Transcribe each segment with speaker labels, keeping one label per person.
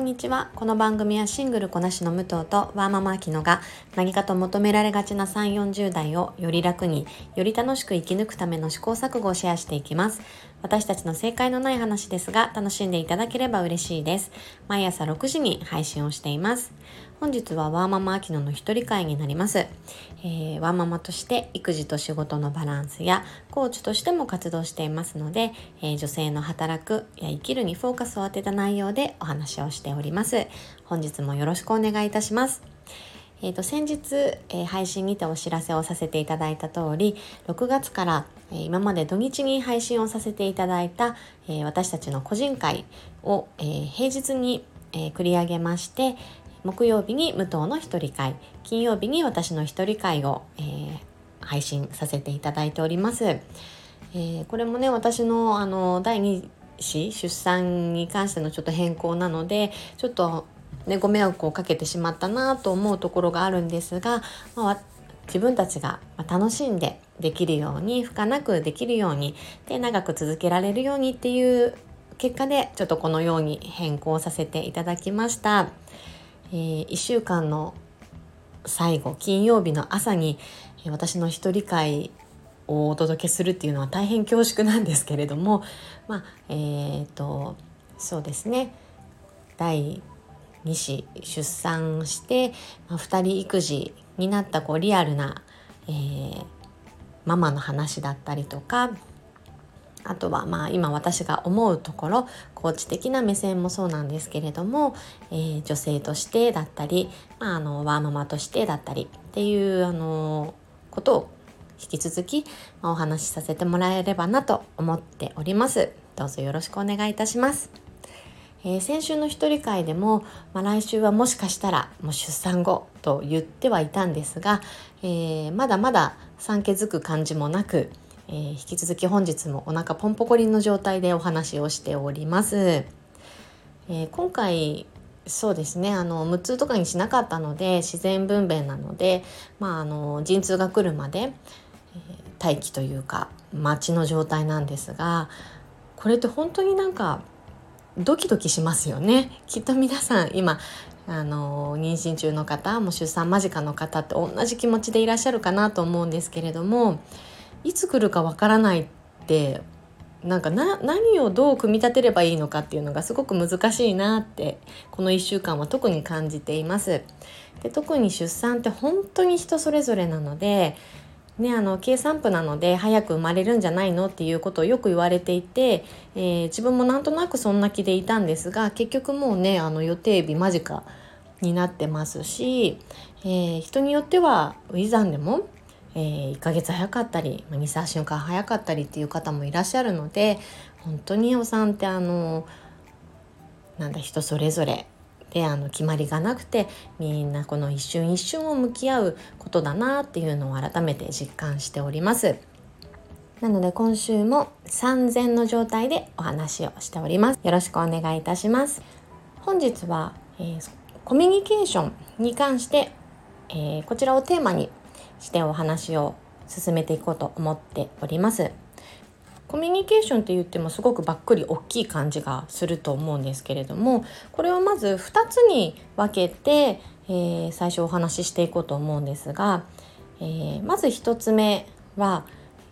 Speaker 1: こんにちは。この番組はシングルこなしの武藤とワーママアキノが何かと求められがちな3、40代をより楽に、より楽しく生き抜くための試行錯誤をシェアしていきます。私たちの正解のない話ですが、楽しんでいただければ嬉しいです。毎朝6時に配信をしています。本日はワーママアキノの一人会になります、えー、ワーママとして育児と仕事のバランスやコーチとしても活動していますので、えー、女性の働くや生きるにフォーカスを当てた内容でお話をしております。本日もよろしくお願いいたします。えーと、先日、えー、配信にてお知らせをさせていただいた通り6月から、えー、今まで土日に配信をさせていただいた、えー、私たちの個人会を、え平日に、え繰り上げまして木曜日に武藤の一人会金曜日に私の一人会を、え配信させていただいております。えこれもね私のあの第2子出産に関してのちょっと変更なのでちょっとね、ご迷惑をかけてしまったなと思うところがあるんですが、まあ、自分たちが楽しんでできるように負荷なくできるようにで長く続けられるようにっていう結果でちょっとこのように変更させていただきました。えー、1週間の最後金曜日の朝に私の一人会をお届けするっていうのは大変恐縮なんですけれどもまあえーとそうですね。第2子出産して、まあ、2人育児になったこうリアルな、えー、ママの話だったりとかあとはまあ今私が思うところコーチ的な目線もそうなんですけれども、えー、女性としてだったり、まあ、あのワーママとしてだったりっていうあのことを引き続き、ま、お話しさせてもらえればなと思っております。どうぞよろしくお願いいたします。えー、先週の一人会でも、まあ、来週はもしかしたらもう出産後と言ってはいたんですが、えー、まだまだ産気づく感じもなく、えー、引き続き本日もお腹ポンポコリンの状態でお話をしております。え今回そうですねあの無痛とかにしなかったので自然分娩なので、まあ、あの陣痛が来るまで、え待機というか待ちの状態なんですがこれって本当になんかドキドキしますよねきっと皆さん今あの妊娠中の方も出産間近の方って同じ気持ちでいらっしゃるかなと思うんですけれどもいつ来るかわからないってなんかな何をどう組み立てればいいのかっていうのがすごく難しいなってこの1週間は特に感じています。で特に出産って本当に人それぞれなのでね、あの計算譜なので早く生まれるんじゃないのっていうことをよく言われていて、えー、自分もなんとなくそんな気でいたんですが結局もうねあの予定日間近になってますし、えー、人によってはウィザンでも、えー、1ヶ月早かったり23週間早かったりっていう方もいらっしゃるので本当にお産ってあのなんだ人それぞれであの決まりがなくてみんなこの一瞬一瞬を向き合うことだなっていうのを改めて実感しております。なので今週も産前の状態でお話をしております。よろしくお願いいたします。本日は、えー、コミュニケーションに関して、えー、こちらをテーマにしてお話を進めていこうと思っております。コミュニケーションって言ってもすごくばっくり大きい感じがすると思うんですけれどもこれをまず2つに分けて、えー、最初お話ししていこうと思うんですが、えー、まず1つ目は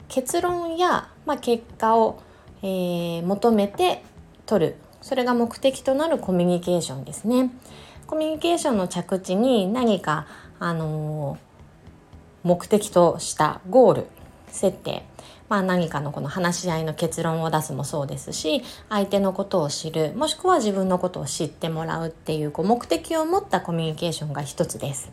Speaker 1: 結論や、まあ、結果を、えー、求めて取るそれが目的となるコミュニケーションですね。コミュニケーションの着地に何か、あの目的としたゴール設定。まあ、何かのこの話し合いの結論を出すもそうですし相手のことを知るもしくは自分のことを知ってもらうっていうこう目的を持ったコミュニケーションが一つです。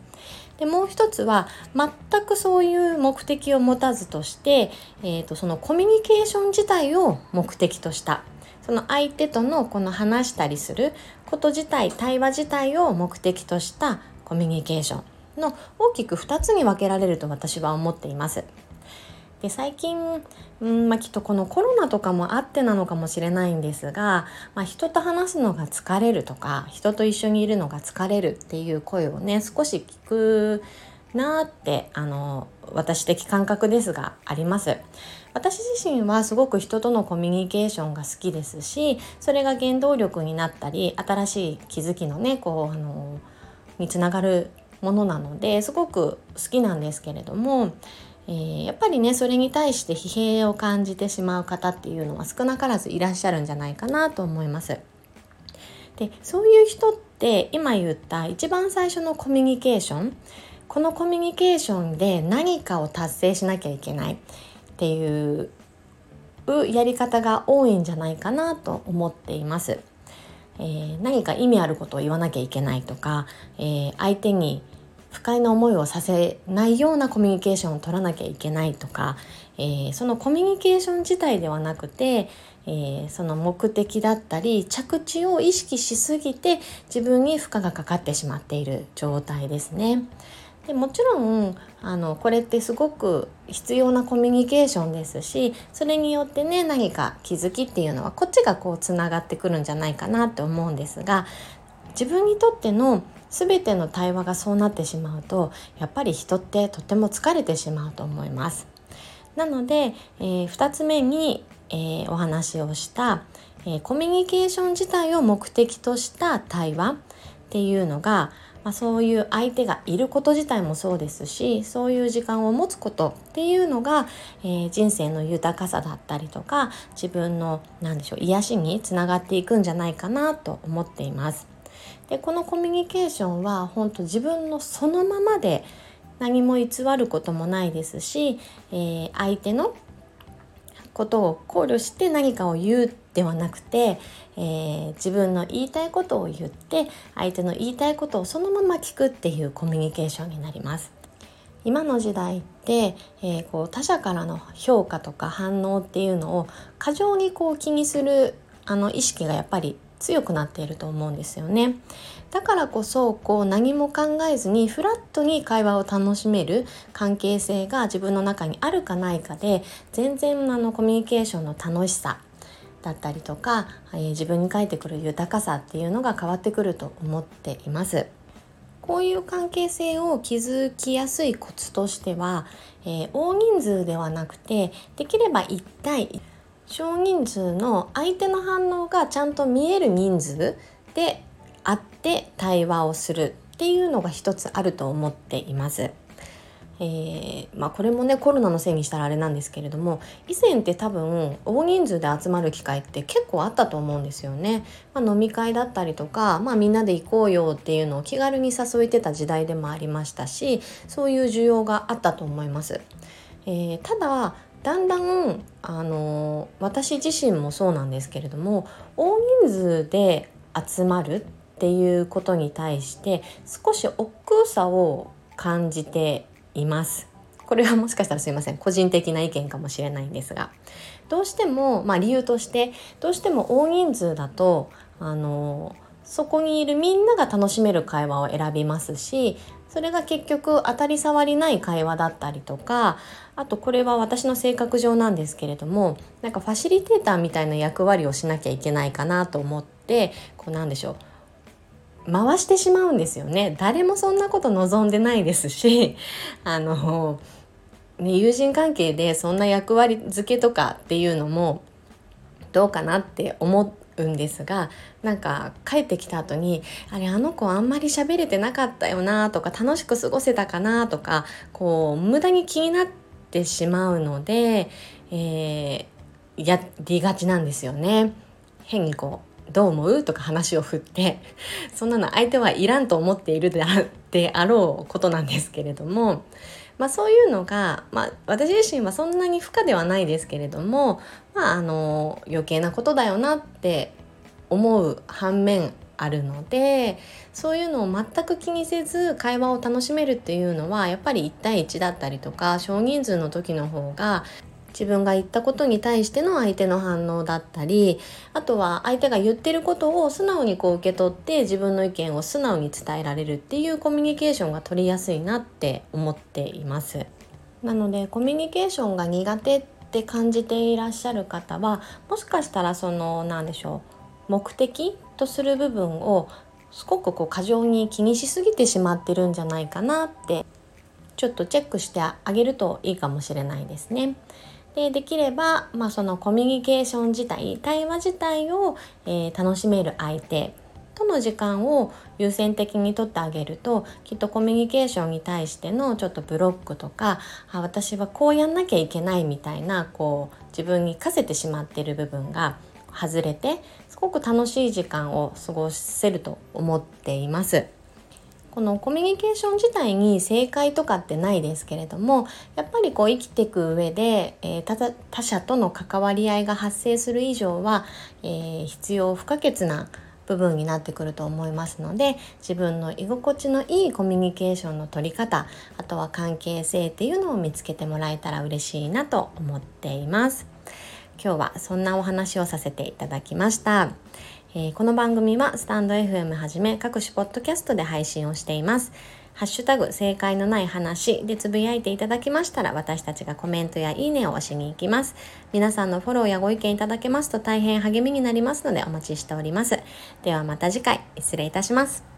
Speaker 1: でもう一つは全くそういう目的を持たずとして、えーと、そのコミュニケーション自体を目的とした。その相手とのこの話したりすること自体対話自体を目的としたコミュニケーション。の大きく2つに分けられると私は思っています。で最近、うんまあ、きっとこのコロナとかもあってなのかもしれないんですが、まあ、人と話すのが疲れるとか人と一緒にいるのが疲れるっていう声をね少し聞くなってあの私的感覚ですがあります。私自身はすごく人とのコミュニケーションが好きですしそれが原動力になったり新しい気づきのねこうあのにつながるものなのですごく好きなんですけれども、えー、やっぱりねそれに対して疲弊を感じてしまう方っていうのは少なからずいらっしゃるんじゃないかなと思います。でそういう人って今言った一番最初のコミュニケーションこのコミュニケーションで何かを達成しなきゃいけないっていうやり方が多いんじゃないかなと思っています。えー、何か意味あることを言わなきゃいけないとか、えー、相手に不快な思いをさせないようなコミュニケーションを取らなきゃいけないとか、えー、そのコミュニケーション自体ではなくて、えー、その目的だったり着地を意識しすぎて自分に負荷がかかってしまっている状態ですね。でもちろんあのこれってすごく必要なコミュニケーションですしそれによってね何か気づきっていうのはこっちがこうつながってくるんじゃないかなって思うんですが自分にとっての全ての対話がそうなってしまうとやっぱり人ってとても疲れてしまうと思います。なので、えー、2つ目に、えー、お話をした、えー、コミュニケーション自体を目的とした対話っていうのが、まあ、そういう相手がいること自体もそうですしそういう時間を持つことっていうのが、えー、人生の豊かさだったりとか自分の何でしょう癒しにつながっていくんじゃないかなと思っています。でこのコミュニケーションは本当自分のそのままで何も偽ることもないですし、えー、相手のことを考慮して何かを言うではなくて、えー、自分の言いたいことを言って相手の言いたいことをそのまま聞くっていうコミュニケーションになります。今の時代って、えー、こう他者からの評価とか反応っていうのを過剰にこう気にするあの意識がやっぱり強くなっていると思うんですよね。だからこそこう何も考えずにフラットに会話を楽しめる関係性が自分の中にあるかないかで全然あのコミュニケーションの楽しさだったりとか、えー、自分に返ってくる豊かさっていうのが変わってくると思っています。こういう関係性を築きやすいコツとしては、えー、大人数ではなくてできれば1対少人数の相手の反応がちゃんと見える人数であって対話をするっていうのが一つあると思っています。えー、まあ、これもねコロナのせいにしたらあれなんですけれども以前って多分大人数で集まる機会って結構あったと思うんですよね。まあ、飲み会だったりとか、まあ、みんなで行こうよっていうのを気軽に誘えてた時代でもありましたしそういう需要があったと思います。えー、ただだんだんあの私自身もそうなんですけれども大人数で集まるっていうことに対して少し億劫さを感じています。これはもしかしたらすいません。個人的な意見かもしれないんですが。どうしても、まあ、理由としてどうしても大人数だとあのそこにいるみんなが楽しめる会話を選びますしそれが結局当たり障りない会話だったりとかあとこれは私の性格上なんですけれどもなんかファシリテーターみたいな役割をしなきゃいけないかなと思ってこうなんでしょう。回してしまうんですよね誰もそんなこと望んでないですし あの、ね、友人関係でそんな役割付けとかっていうのもどうかなって思うんですがなんか帰ってきた後にあれあの子あんまり喋れてなかったよなとか楽しく過ごせたかなとかこう無駄に気になってしまうので、えー、やりがちなんですよね。変にこうどう思う？とか話を振ってそんなの相手はいらんと思っているであろうことなんですけれどもまあ、そういうのが、まあ、私自身はそんなに負荷ではないですけれども、まあ、あの余計なことだよなって思う反面あるのでそういうのを全く気にせず会話を楽しめるっていうのはやっぱり1対1だったりとか少人数の時の方が自分が言ったことに対しての相手の反応だったりあとは相手が言ってることを素直にこう受け取って自分の意見を素直に伝えられるっていうコミュニケーションが取りやすいなって思っています。なのでコミュニケーションが苦手って感じていらっしゃる方はもしかしたらその何でしょう目的とする部分をすごくこう過剰に気にしすぎてしまってるんじゃないかなってちょっとチェックしてあげるといいかもしれないですね。でできれば、まあ、そのコミュニケーション自体対話自体を、えー、楽しめる相手との時間を優先的にとってあげるときっとコミュニケーションに対してのちょっとブロックとかあ私はこうやんなきゃいけないみたいなこう自分に課せてしまっている部分が外れてすごく楽しい時間を過ごせると思っています。このコミュニケーション自体に正解とかってないですけれどもやっぱりこう生きていく上で、えー、他者との関わり合いが発生する以上は、えー、必要不可欠な部分になってくると思いますので自分の居心地のいいコミュニケーションの取り方あとは関係性っていうのを見つけてもらえたら嬉しいなと思っています。今日はそんなお話をさせていただきました、えー、この番組はスタンド FM はじめ各種ポッドキャストで配信をしていますハッシュタグ正解のない話でつぶやいていただきましたら私たちがコメントやいいねを押しに行きます。皆さんのフォローやご意見いただけますと大変励みになりますのでお待ちしております。ではまた次回失礼いたします。